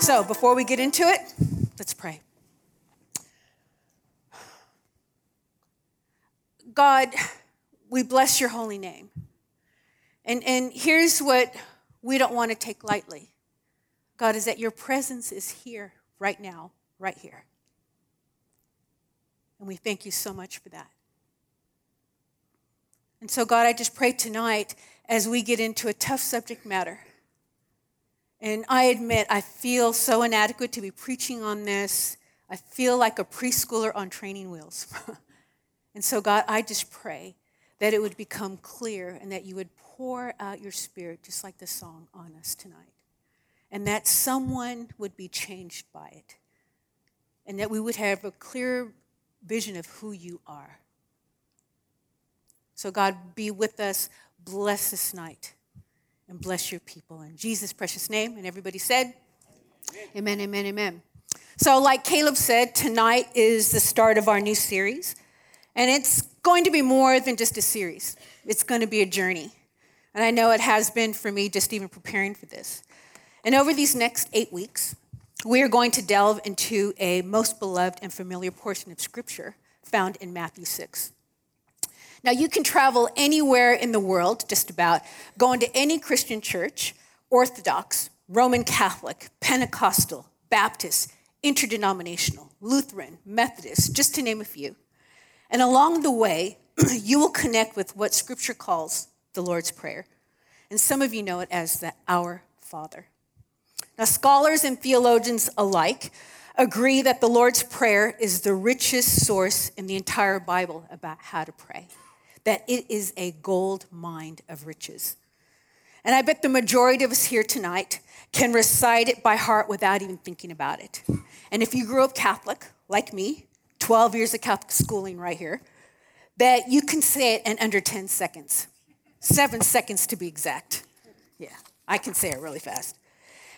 So, before we get into it, let's pray. God, we bless your holy name. And, and here's what we don't want to take lightly God, is that your presence is here right now, right here. And we thank you so much for that. And so, God, I just pray tonight as we get into a tough subject matter and I admit, I feel so inadequate to be preaching on this. I feel like a preschooler on training wheels. and so, God, I just pray that it would become clear and that you would pour out your spirit, just like the song, on us tonight. And that someone would be changed by it. And that we would have a clear vision of who you are. So, God, be with us. Bless this night and bless your people. In Jesus' precious name. And everybody said, Amen, amen, amen. So, like Caleb said, tonight is the start of our new series. And it's going to be more than just a series, it's going to be a journey. And I know it has been for me just even preparing for this. And over these next eight weeks, we are going to delve into a most beloved and familiar portion of Scripture found in Matthew 6. Now, you can travel anywhere in the world, just about, go into any Christian church, Orthodox, Roman Catholic, Pentecostal, Baptist, interdenominational, Lutheran, Methodist, just to name a few. And along the way, you will connect with what Scripture calls the Lord's Prayer. And some of you know it as the Our Father. Now, scholars and theologians alike agree that the Lord's Prayer is the richest source in the entire Bible about how to pray that it is a gold mine of riches. And I bet the majority of us here tonight can recite it by heart without even thinking about it. And if you grew up Catholic, like me, 12 years of Catholic schooling right here, that you can say it in under 10 seconds. Seven seconds to be exact. Yeah, I can say it really fast.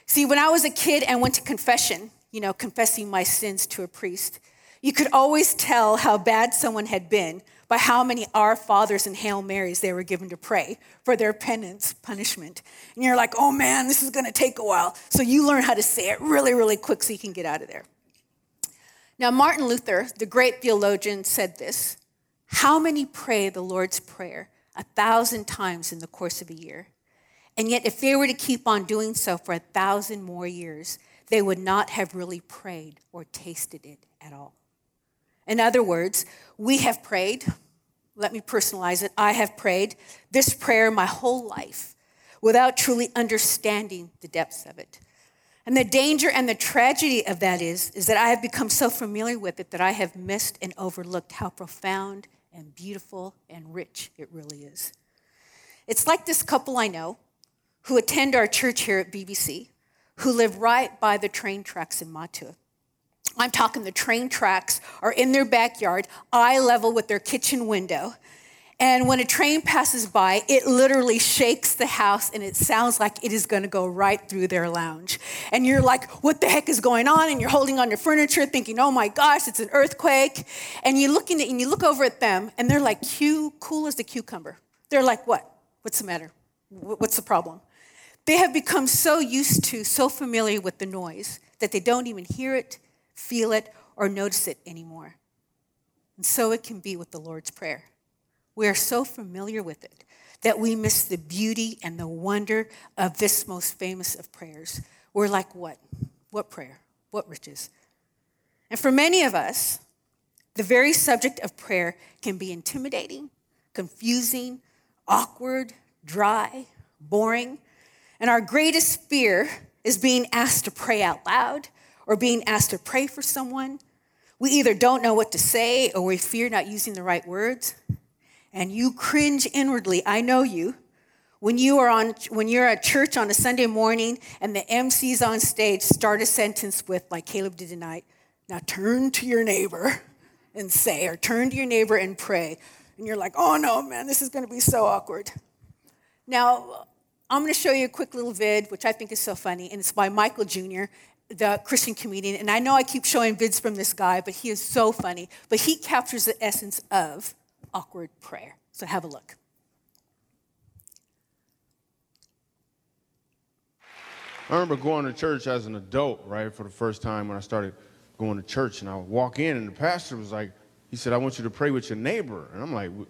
See, when I was a kid and went to confession, you know, confessing my sins to a priest, you could always tell how bad someone had been by how many Our Fathers and Hail Marys they were given to pray for their penance, punishment. And you're like, oh man, this is gonna take a while. So you learn how to say it really, really quick so you can get out of there. Now, Martin Luther, the great theologian, said this How many pray the Lord's Prayer a thousand times in the course of a year? And yet, if they were to keep on doing so for a thousand more years, they would not have really prayed or tasted it at all. In other words, we have prayed. Let me personalize it. I have prayed this prayer my whole life without truly understanding the depths of it. And the danger and the tragedy of that is, is that I have become so familiar with it that I have missed and overlooked how profound and beautiful and rich it really is. It's like this couple I know who attend our church here at BBC, who live right by the train tracks in Matua. I'm talking the train tracks are in their backyard, eye level with their kitchen window. And when a train passes by, it literally shakes the house and it sounds like it is going to go right through their lounge. And you're like, what the heck is going on? And you're holding on to furniture thinking, oh my gosh, it's an earthquake. And you look in it and you look over at them and they're like, cool as the cucumber. They're like, what? What's the matter? What's the problem? They have become so used to, so familiar with the noise that they don't even hear it, feel it, or notice it anymore. And so it can be with the Lord's Prayer. We are so familiar with it that we miss the beauty and the wonder of this most famous of prayers. We're like, what? What prayer? What riches? And for many of us, the very subject of prayer can be intimidating, confusing, awkward, dry, boring. And our greatest fear is being asked to pray out loud or being asked to pray for someone, we either don't know what to say or we fear not using the right words. And you cringe inwardly. I know you. When you are on when you're at church on a Sunday morning and the MCs on stage start a sentence with, like Caleb did tonight, now turn to your neighbor and say, or turn to your neighbor and pray. And you're like, oh no, man, this is gonna be so awkward. Now, I'm gonna show you a quick little vid, which I think is so funny, and it's by Michael Jr the Christian comedian, and I know I keep showing vids from this guy, but he is so funny. But he captures the essence of awkward prayer. So have a look. I remember going to church as an adult, right, for the first time when I started going to church, and I would walk in, and the pastor was like, he said, I want you to pray with your neighbor. And I'm like, well,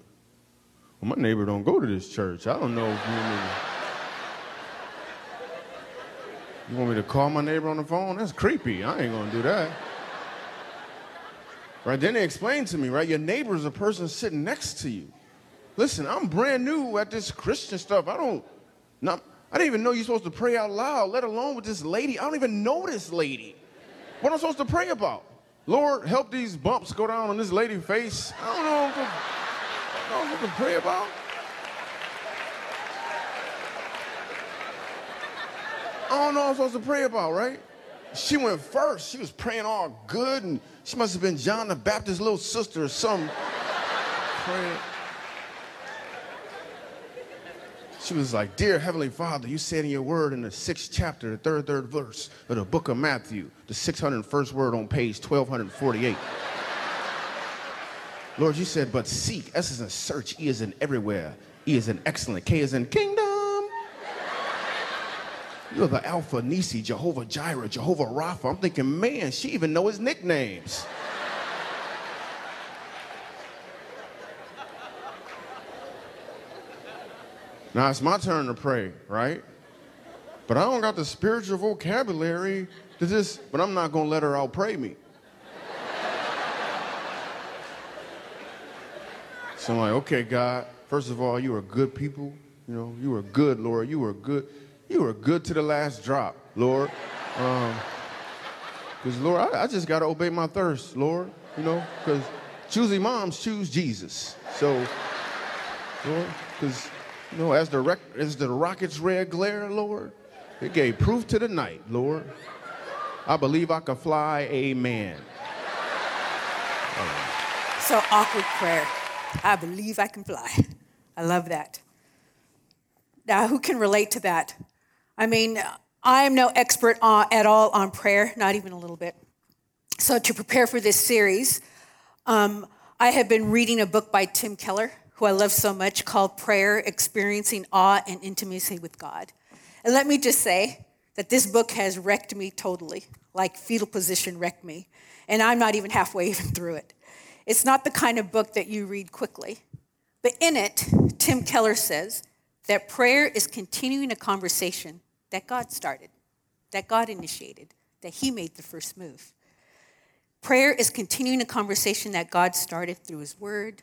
my neighbor don't go to this church. I don't know if you to, you want me to call my neighbor on the phone? That's creepy. I ain't gonna do that. Right, then they explained to me, right, your neighbor is a person sitting next to you. Listen, I'm brand new at this Christian stuff. I don't, not, I didn't even know you're supposed to pray out loud, let alone with this lady. I don't even know this lady. What am I supposed to pray about? Lord, help these bumps go down on this lady's face. I don't know. What to, I don't know what to pray about. I don't know what I'm supposed to pray about, right? She went first. She was praying all good, and she must have been John the Baptist's little sister or something. praying. She was like, Dear Heavenly Father, you said in your word in the sixth chapter, the third, third verse of the book of Matthew, the 601st word on page 1248. Lord, you said, but seek, S is in search, E is in everywhere, E is in excellent, K is in kingdom. You're the Alpha Nisi, Jehovah Jireh, Jehovah Rapha. I'm thinking, man, she even know his nicknames. Now it's my turn to pray, right? But I don't got the spiritual vocabulary to just, but I'm not gonna let her out pray me. So I'm like, okay, God, first of all, you are good people. You know, you are good, Lord. You are good. You were good to the last drop, Lord. Um, Lord, I, I just got to obey my thirst, Lord. You know, because choosing moms choose Jesus. So, Lord, because you know, as the, rec- as the rocket's red glare, Lord, it gave proof to the night, Lord. I believe I can fly, amen. So awkward prayer. I believe I can fly. I love that. Now, who can relate to that? I mean, I am no expert on, at all on prayer, not even a little bit. So, to prepare for this series, um, I have been reading a book by Tim Keller who I love so much, called Prayer Experiencing Awe and Intimacy with God. And let me just say that this book has wrecked me totally, like fetal position wrecked me. And I'm not even halfway even through it. It's not the kind of book that you read quickly. But in it, Tim Keller says that prayer is continuing a conversation that God started, that God initiated, that He made the first move. Prayer is continuing a conversation that God started through His Word,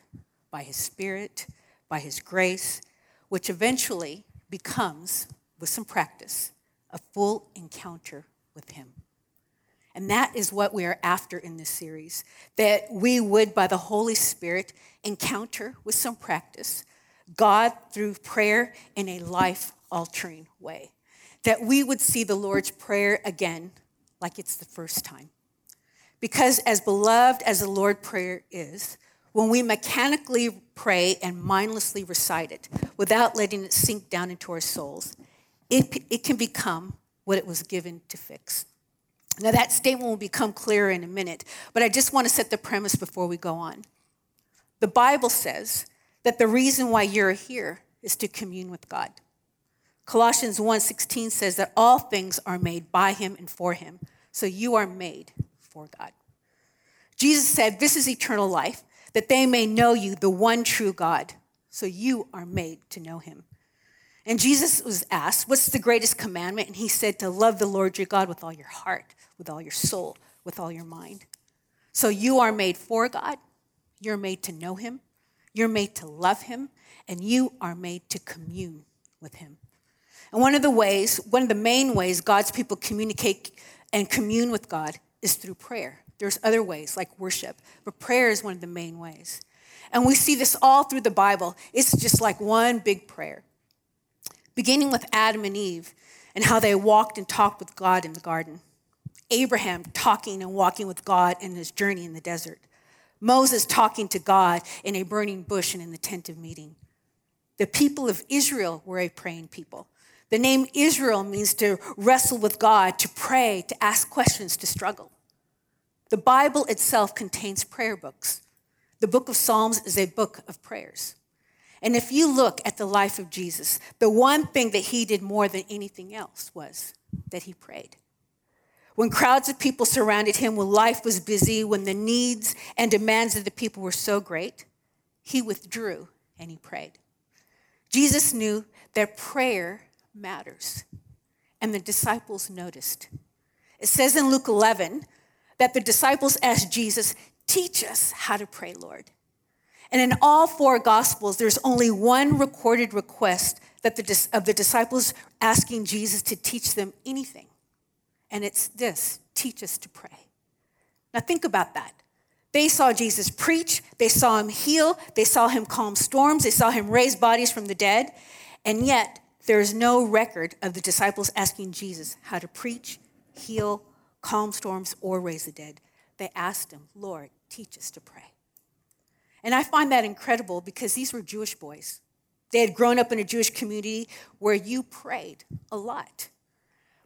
by His Spirit, by His grace, which eventually becomes, with some practice, a full encounter with Him. And that is what we are after in this series that we would, by the Holy Spirit, encounter with some practice God through prayer in a life altering way. That we would see the Lord's Prayer again like it's the first time. Because as beloved as the Lord's Prayer is, when we mechanically pray and mindlessly recite it without letting it sink down into our souls, it, it can become what it was given to fix. Now, that statement will become clearer in a minute, but I just want to set the premise before we go on. The Bible says that the reason why you're here is to commune with God. Colossians 1:16 says that all things are made by him and for him. So you are made for God. Jesus said, "This is eternal life, that they may know you, the one true God. So you are made to know him. And Jesus was asked, What's the greatest commandment? And he said, To love the Lord your God with all your heart, with all your soul, with all your mind. So you are made for God. You're made to know him. You're made to love him. And you are made to commune with him. And one of the ways, one of the main ways God's people communicate and commune with God is through prayer. There's other ways like worship, but prayer is one of the main ways. And we see this all through the Bible. It's just like one big prayer. Beginning with Adam and Eve and how they walked and talked with God in the garden. Abraham talking and walking with God in his journey in the desert. Moses talking to God in a burning bush and in the tent of meeting. The people of Israel were a praying people. The name Israel means to wrestle with God, to pray, to ask questions, to struggle. The Bible itself contains prayer books. The book of Psalms is a book of prayers. And if you look at the life of Jesus, the one thing that he did more than anything else was that he prayed. When crowds of people surrounded him, when life was busy, when the needs and demands of the people were so great, he withdrew and he prayed. Jesus knew that prayer matters, and the disciples noticed. It says in Luke 11 that the disciples asked Jesus, Teach us how to pray, Lord. And in all four Gospels, there's only one recorded request that the, of the disciples asking Jesus to teach them anything. And it's this teach us to pray. Now, think about that. They saw Jesus preach, they saw him heal, they saw him calm storms, they saw him raise bodies from the dead, and yet there is no record of the disciples asking Jesus how to preach, heal, calm storms, or raise the dead. They asked him, Lord, teach us to pray. And I find that incredible because these were Jewish boys. They had grown up in a Jewish community where you prayed a lot.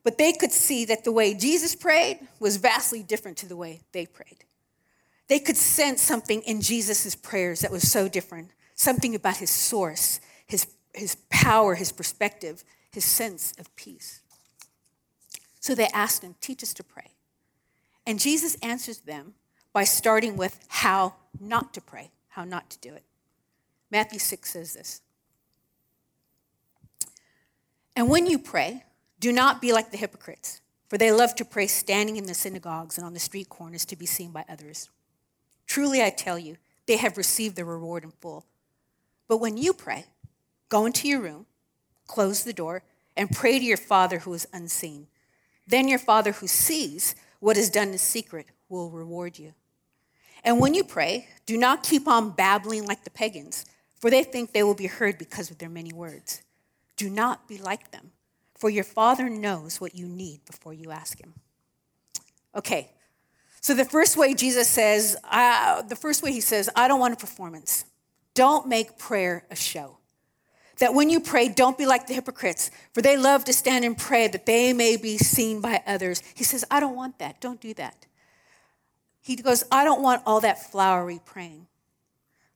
But they could see that the way Jesus prayed was vastly different to the way they prayed. They could sense something in Jesus' prayers that was so different, something about his source, his, his power, his perspective, his sense of peace. So they asked him, Teach us to pray. And Jesus answers them by starting with how not to pray, how not to do it. Matthew 6 says this And when you pray, do not be like the hypocrites, for they love to pray standing in the synagogues and on the street corners to be seen by others. Truly, I tell you, they have received their reward in full. But when you pray, go into your room, close the door, and pray to your Father who is unseen. Then your Father who sees what is done in secret will reward you. And when you pray, do not keep on babbling like the pagans, for they think they will be heard because of their many words. Do not be like them for your Father knows what you need before you ask Him. Okay, so the first way Jesus says, uh, the first way He says, I don't want a performance. Don't make prayer a show. That when you pray, don't be like the hypocrites, for they love to stand and pray that they may be seen by others. He says, I don't want that. Don't do that. He goes, I don't want all that flowery praying.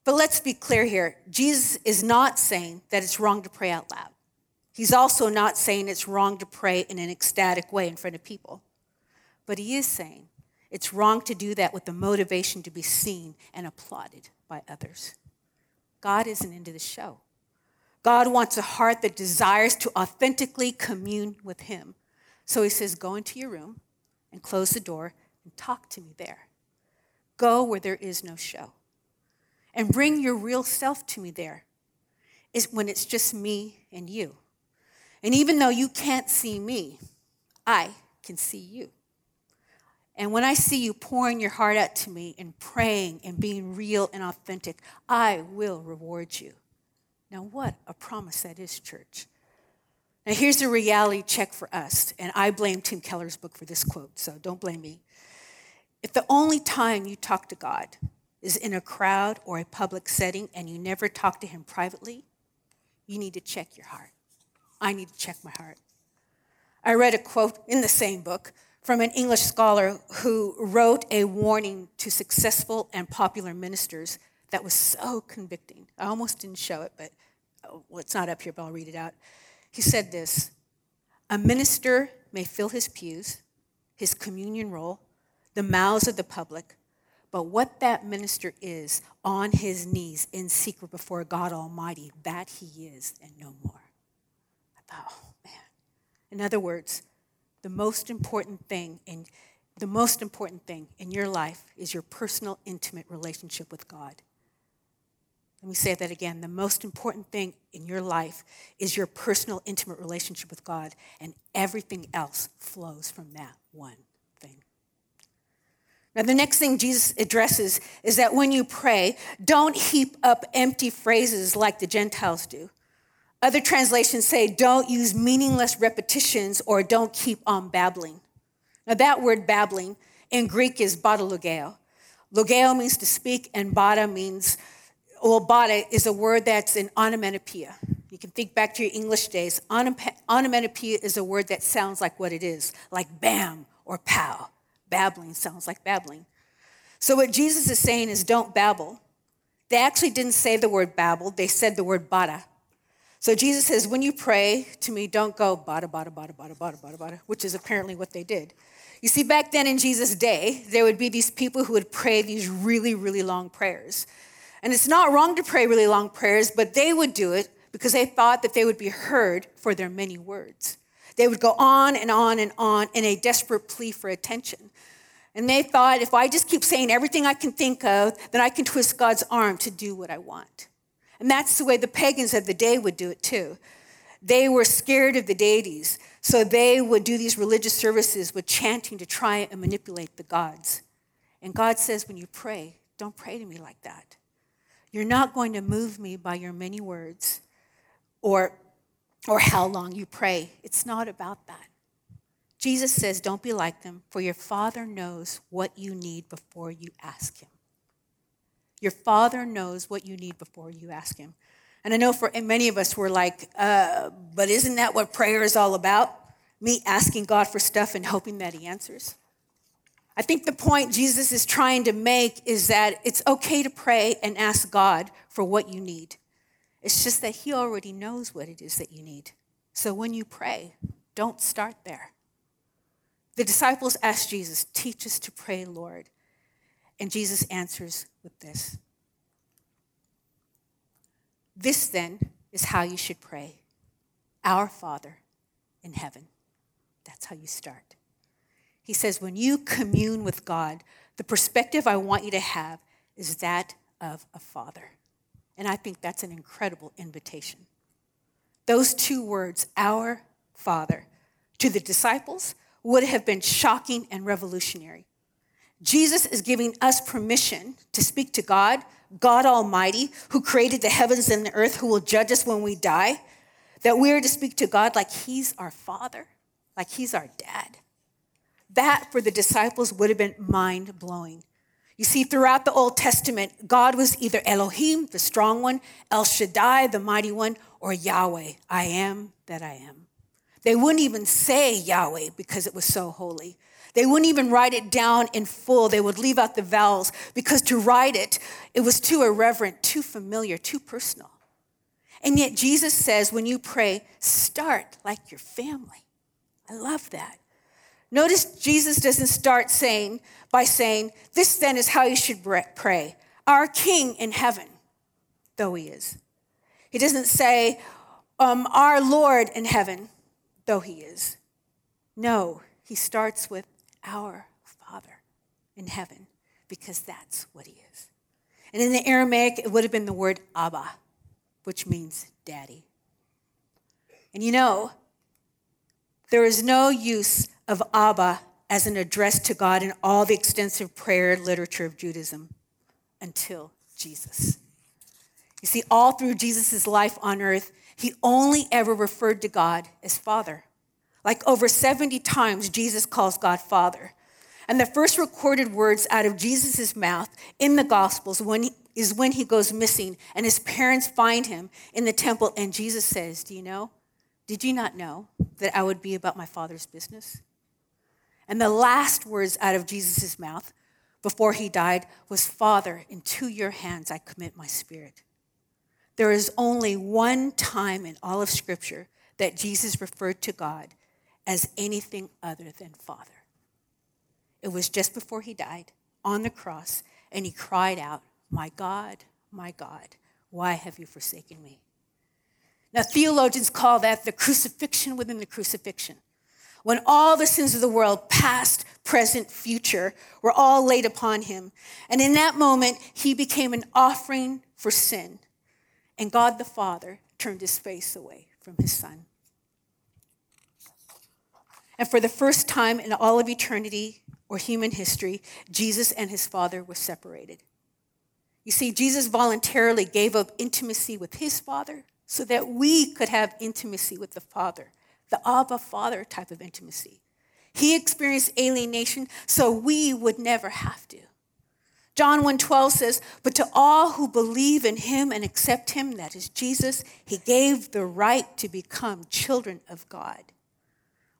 But let's be clear here Jesus is not saying that it's wrong to pray out loud. He's also not saying it's wrong to pray in an ecstatic way in front of people. But he is saying it's wrong to do that with the motivation to be seen and applauded by others. God isn't into the show. God wants a heart that desires to authentically commune with him. So he says, Go into your room and close the door and talk to me there. Go where there is no show. And bring your real self to me there. Is when it's just me and you. And even though you can't see me, I can see you. And when I see you pouring your heart out to me and praying and being real and authentic, I will reward you. Now, what a promise that is, church. Now, here's a reality check for us. And I blame Tim Keller's book for this quote, so don't blame me. If the only time you talk to God is in a crowd or a public setting and you never talk to Him privately, you need to check your heart. I need to check my heart. I read a quote in the same book from an English scholar who wrote a warning to successful and popular ministers that was so convicting. I almost didn't show it, but well, it's not up here, but I'll read it out. He said this A minister may fill his pews, his communion roll, the mouths of the public, but what that minister is on his knees in secret before God Almighty, that he is and no more. I thought, Oh, man. In other words, the most important thing in the most important thing in your life is your personal intimate relationship with God. Let me say that again. The most important thing in your life is your personal intimate relationship with God, and everything else flows from that one thing. Now, the next thing Jesus addresses is that when you pray, don't heap up empty phrases like the Gentiles do. Other translations say, don't use meaningless repetitions or don't keep on babbling. Now, that word babbling in Greek is logeo. Logeo means to speak, and bada means, bada is a word that's an onomatopoeia. You can think back to your English days. Onomatopoeia is a word that sounds like what it is, like bam or pow. Babbling sounds like babbling. So, what Jesus is saying is don't babble. They actually didn't say the word babble, they said the word bada. So, Jesus says, when you pray to me, don't go bada, bada, bada, bada, bada, bada, bada, which is apparently what they did. You see, back then in Jesus' day, there would be these people who would pray these really, really long prayers. And it's not wrong to pray really long prayers, but they would do it because they thought that they would be heard for their many words. They would go on and on and on in a desperate plea for attention. And they thought, if I just keep saying everything I can think of, then I can twist God's arm to do what I want. And that's the way the pagans of the day would do it too. They were scared of the deities, so they would do these religious services with chanting to try and manipulate the gods. And God says, when you pray, don't pray to me like that. You're not going to move me by your many words or, or how long you pray. It's not about that. Jesus says, Don't be like them, for your Father knows what you need before you ask Him. Your Father knows what you need before you ask Him. And I know for many of us, we're like, uh, but isn't that what prayer is all about? Me asking God for stuff and hoping that He answers. I think the point Jesus is trying to make is that it's okay to pray and ask God for what you need. It's just that He already knows what it is that you need. So when you pray, don't start there. The disciples asked Jesus, Teach us to pray, Lord. And Jesus answers with this This then is how you should pray Our Father in heaven. That's how you start. He says, When you commune with God, the perspective I want you to have is that of a father. And I think that's an incredible invitation. Those two words, our Father, to the disciples would have been shocking and revolutionary. Jesus is giving us permission to speak to God, God Almighty, who created the heavens and the earth, who will judge us when we die, that we are to speak to God like He's our Father, like He's our dad. That for the disciples would have been mind blowing. You see, throughout the Old Testament, God was either Elohim, the strong one, El Shaddai, the mighty one, or Yahweh, I am that I am. They wouldn't even say Yahweh because it was so holy. They wouldn't even write it down in full. They would leave out the vowels because to write it, it was too irreverent, too familiar, too personal. And yet Jesus says, when you pray, start like your family. I love that. Notice Jesus doesn't start saying by saying, This then is how you should pray. Our King in heaven, though he is. He doesn't say, um, Our Lord in heaven, though he is. No, he starts with our Father in heaven because that's what he is. And in the Aramaic, it would have been the word Abba, which means daddy. And you know, there is no use of Abba as an address to God in all the extensive prayer literature of Judaism until Jesus. You see, all through Jesus' life on earth, he only ever referred to God as Father. Like over 70 times, Jesus calls God Father. And the first recorded words out of Jesus' mouth in the Gospels when he, is when he goes missing and his parents find him in the temple. And Jesus says, Do you know? Did you not know that I would be about my Father's business? And the last words out of Jesus' mouth before he died was Father, into your hands I commit my spirit. There is only one time in all of Scripture that Jesus referred to God as anything other than Father. It was just before he died on the cross, and he cried out, My God, my God, why have you forsaken me? Now, theologians call that the crucifixion within the crucifixion when all the sins of the world, past, present, future, were all laid upon him. And in that moment, he became an offering for sin. And God the Father turned his face away from his son. And for the first time in all of eternity or human history, Jesus and his Father were separated. You see, Jesus voluntarily gave up intimacy with his Father so that we could have intimacy with the Father the Abba Father type of intimacy. He experienced alienation so we would never have to. John 1:12 says, "But to all who believe in him and accept him, that is Jesus, he gave the right to become children of God."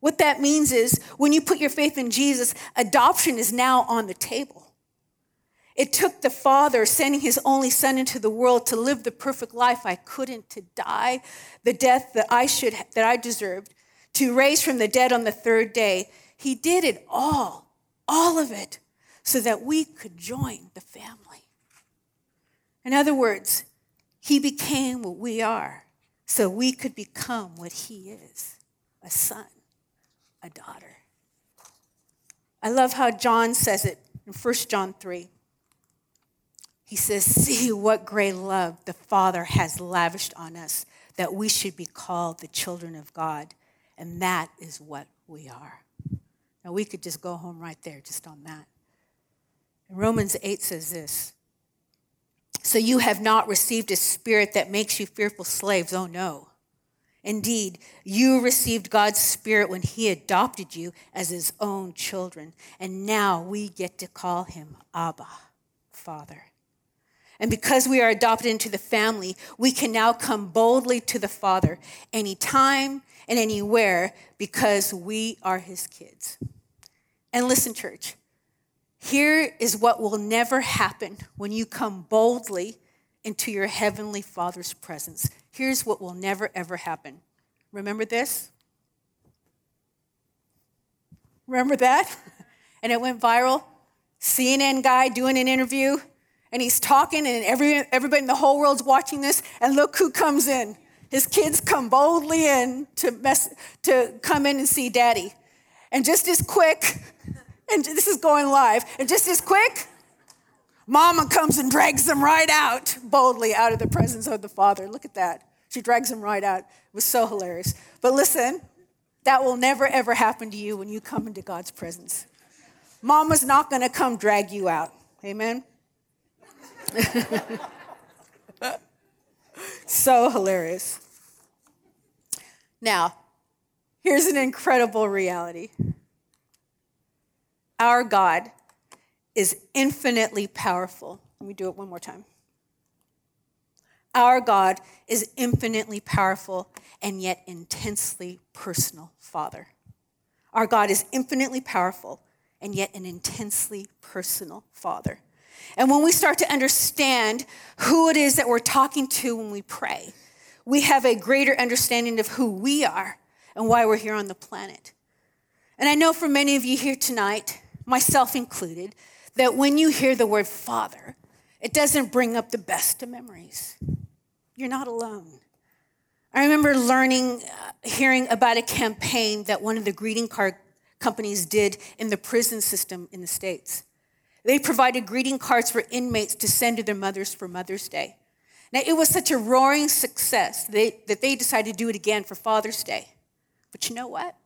What that means is when you put your faith in Jesus, adoption is now on the table. It took the Father sending his only Son into the world to live the perfect life I couldn't, to die the death that I should that I deserved, to raise from the dead on the third day. He did it all, all of it, so that we could join the family. In other words, he became what we are, so we could become what he is, a son, a daughter. I love how John says it in 1 John 3. He says, See what great love the Father has lavished on us, that we should be called the children of God. And that is what we are. Now, we could just go home right there, just on that. Romans 8 says this So you have not received a spirit that makes you fearful slaves. Oh, no. Indeed, you received God's Spirit when He adopted you as His own children. And now we get to call Him Abba, Father. And because we are adopted into the family, we can now come boldly to the Father anytime and anywhere because we are His kids. And listen, church, here is what will never happen when you come boldly into your Heavenly Father's presence. Here's what will never, ever happen. Remember this? Remember that? And it went viral. CNN guy doing an interview, and he's talking, and every, everybody in the whole world's watching this, and look who comes in. His kids come boldly in to, mess, to come in and see daddy. And just as quick, and this is going live, and just as quick, mama comes and drags them right out, boldly out of the presence of the father. Look at that. She drags them right out. It was so hilarious. But listen, that will never, ever happen to you when you come into God's presence. Mama's not going to come drag you out. Amen? so hilarious. Now, here's an incredible reality our God is infinitely powerful. Let me do it one more time. Our God is infinitely powerful and yet intensely personal Father. Our God is infinitely powerful and yet an intensely personal Father. And when we start to understand who it is that we're talking to when we pray, we have a greater understanding of who we are and why we're here on the planet. And I know for many of you here tonight, myself included, that when you hear the word Father, it doesn't bring up the best of memories. You're not alone. I remember learning, uh, hearing about a campaign that one of the greeting card companies did in the prison system in the States. They provided greeting cards for inmates to send to their mothers for Mother's Day. Now, it was such a roaring success that they decided to do it again for Father's Day. But you know what?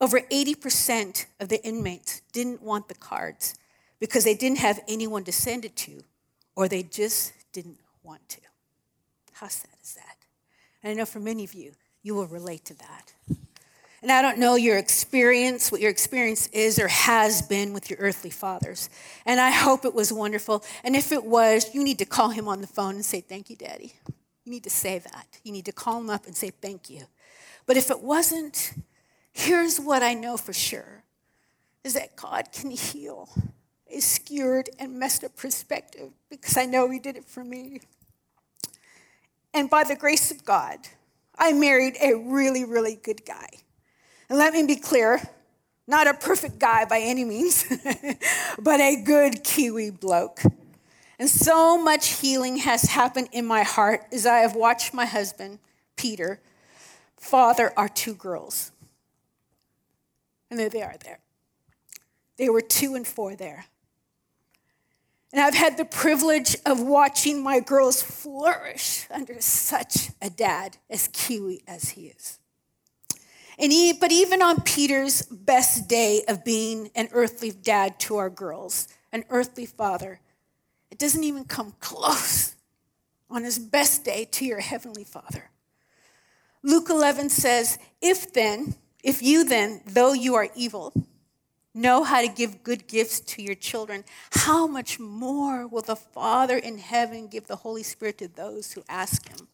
Over 80% of the inmates didn't want the cards because they didn't have anyone to send it to, or they just didn't want to. How sad is that? And I know for many of you, you will relate to that. And I don't know your experience, what your experience is or has been with your earthly fathers. And I hope it was wonderful. And if it was, you need to call him on the phone and say, Thank you, Daddy. You need to say that. You need to call him up and say, Thank you. But if it wasn't, here's what I know for sure is that God can heal a skewed and messed up perspective because I know He did it for me. And by the grace of God, I married a really, really good guy. And let me be clear not a perfect guy by any means, but a good Kiwi bloke. And so much healing has happened in my heart as I have watched my husband, Peter, father our two girls. And there they are there. They were two and four there. And I've had the privilege of watching my girls flourish under such a dad as Kiwi as he is. And he, but even on Peter's best day of being an earthly dad to our girls, an earthly father, it doesn't even come close on his best day to your heavenly father. Luke 11 says, If then, if you then, though you are evil, know how to give good gifts to your children, how much more will the Father in heaven give the Holy Spirit to those who ask him?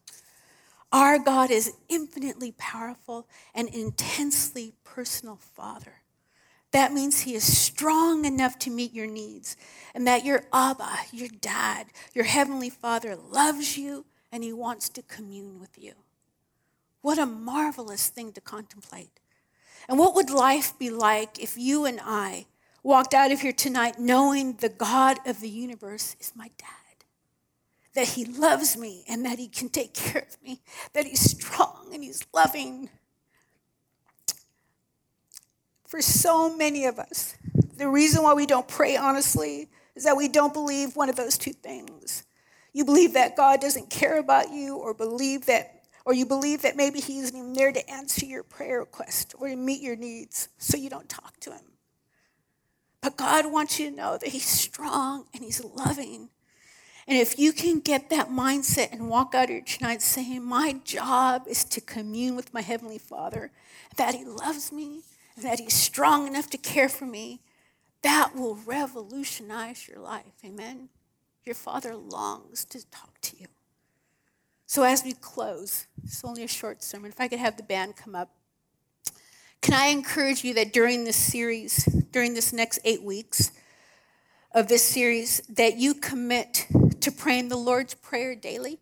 Our God is infinitely powerful and intensely personal Father. That means He is strong enough to meet your needs, and that your Abba, your dad, your Heavenly Father loves you and He wants to commune with you. What a marvelous thing to contemplate. And what would life be like if you and I walked out of here tonight knowing the God of the universe is my dad? That he loves me and that he can take care of me, that he's strong and he's loving. For so many of us, the reason why we don't pray honestly is that we don't believe one of those two things. You believe that God doesn't care about you, or believe that or you believe that maybe he isn't even there to answer your prayer request or to meet your needs, so you don't talk to him. But God wants you to know that he's strong and he's loving. And if you can get that mindset and walk out here tonight saying, My job is to commune with my Heavenly Father, that He loves me, and that He's strong enough to care for me, that will revolutionize your life. Amen. Your Father longs to talk to you. So, as we close, it's only a short sermon. If I could have the band come up, can I encourage you that during this series, during this next eight weeks of this series, that you commit to praying the Lord's Prayer daily?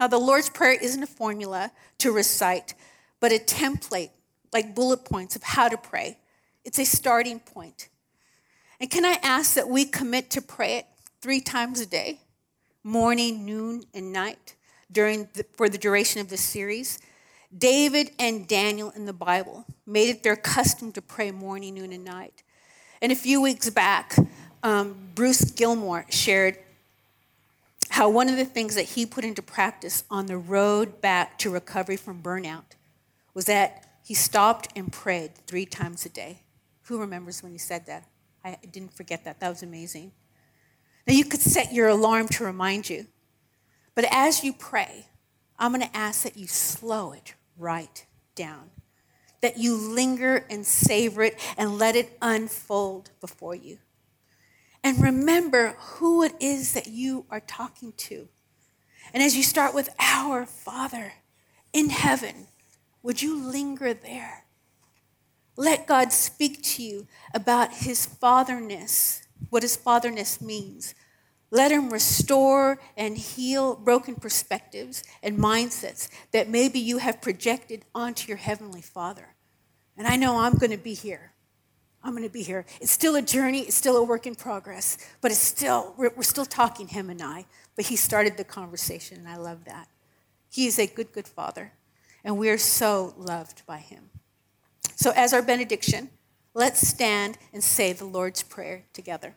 Now, the Lord's Prayer isn't a formula to recite, but a template, like bullet points of how to pray. It's a starting point. And can I ask that we commit to pray it three times a day morning, noon, and night? during the, for the duration of this series. David and Daniel in the Bible made it their custom to pray morning, noon, and night. And a few weeks back, um, Bruce Gilmore shared how one of the things that he put into practice on the road back to recovery from burnout was that he stopped and prayed three times a day. Who remembers when he said that? I didn't forget that. That was amazing. Now, you could set your alarm to remind you. But as you pray, I'm going to ask that you slow it right down, that you linger and savor it and let it unfold before you. And remember who it is that you are talking to. And as you start with our Father in heaven, would you linger there? Let God speak to you about his fatherness, what his fatherness means let Him restore and heal broken perspectives and mindsets that maybe you have projected onto your Heavenly Father. And I know I'm going to be here. I'm going to be here. It's still a journey, it's still a work in progress, but it's still, we're, we're still talking, Him and I. But He started the conversation, and I love that. He is a good, good Father, and we are so loved by Him. So, as our benediction, let's stand and say the Lord's Prayer together.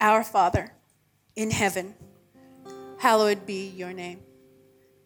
Our Father in heaven, hallowed be your name.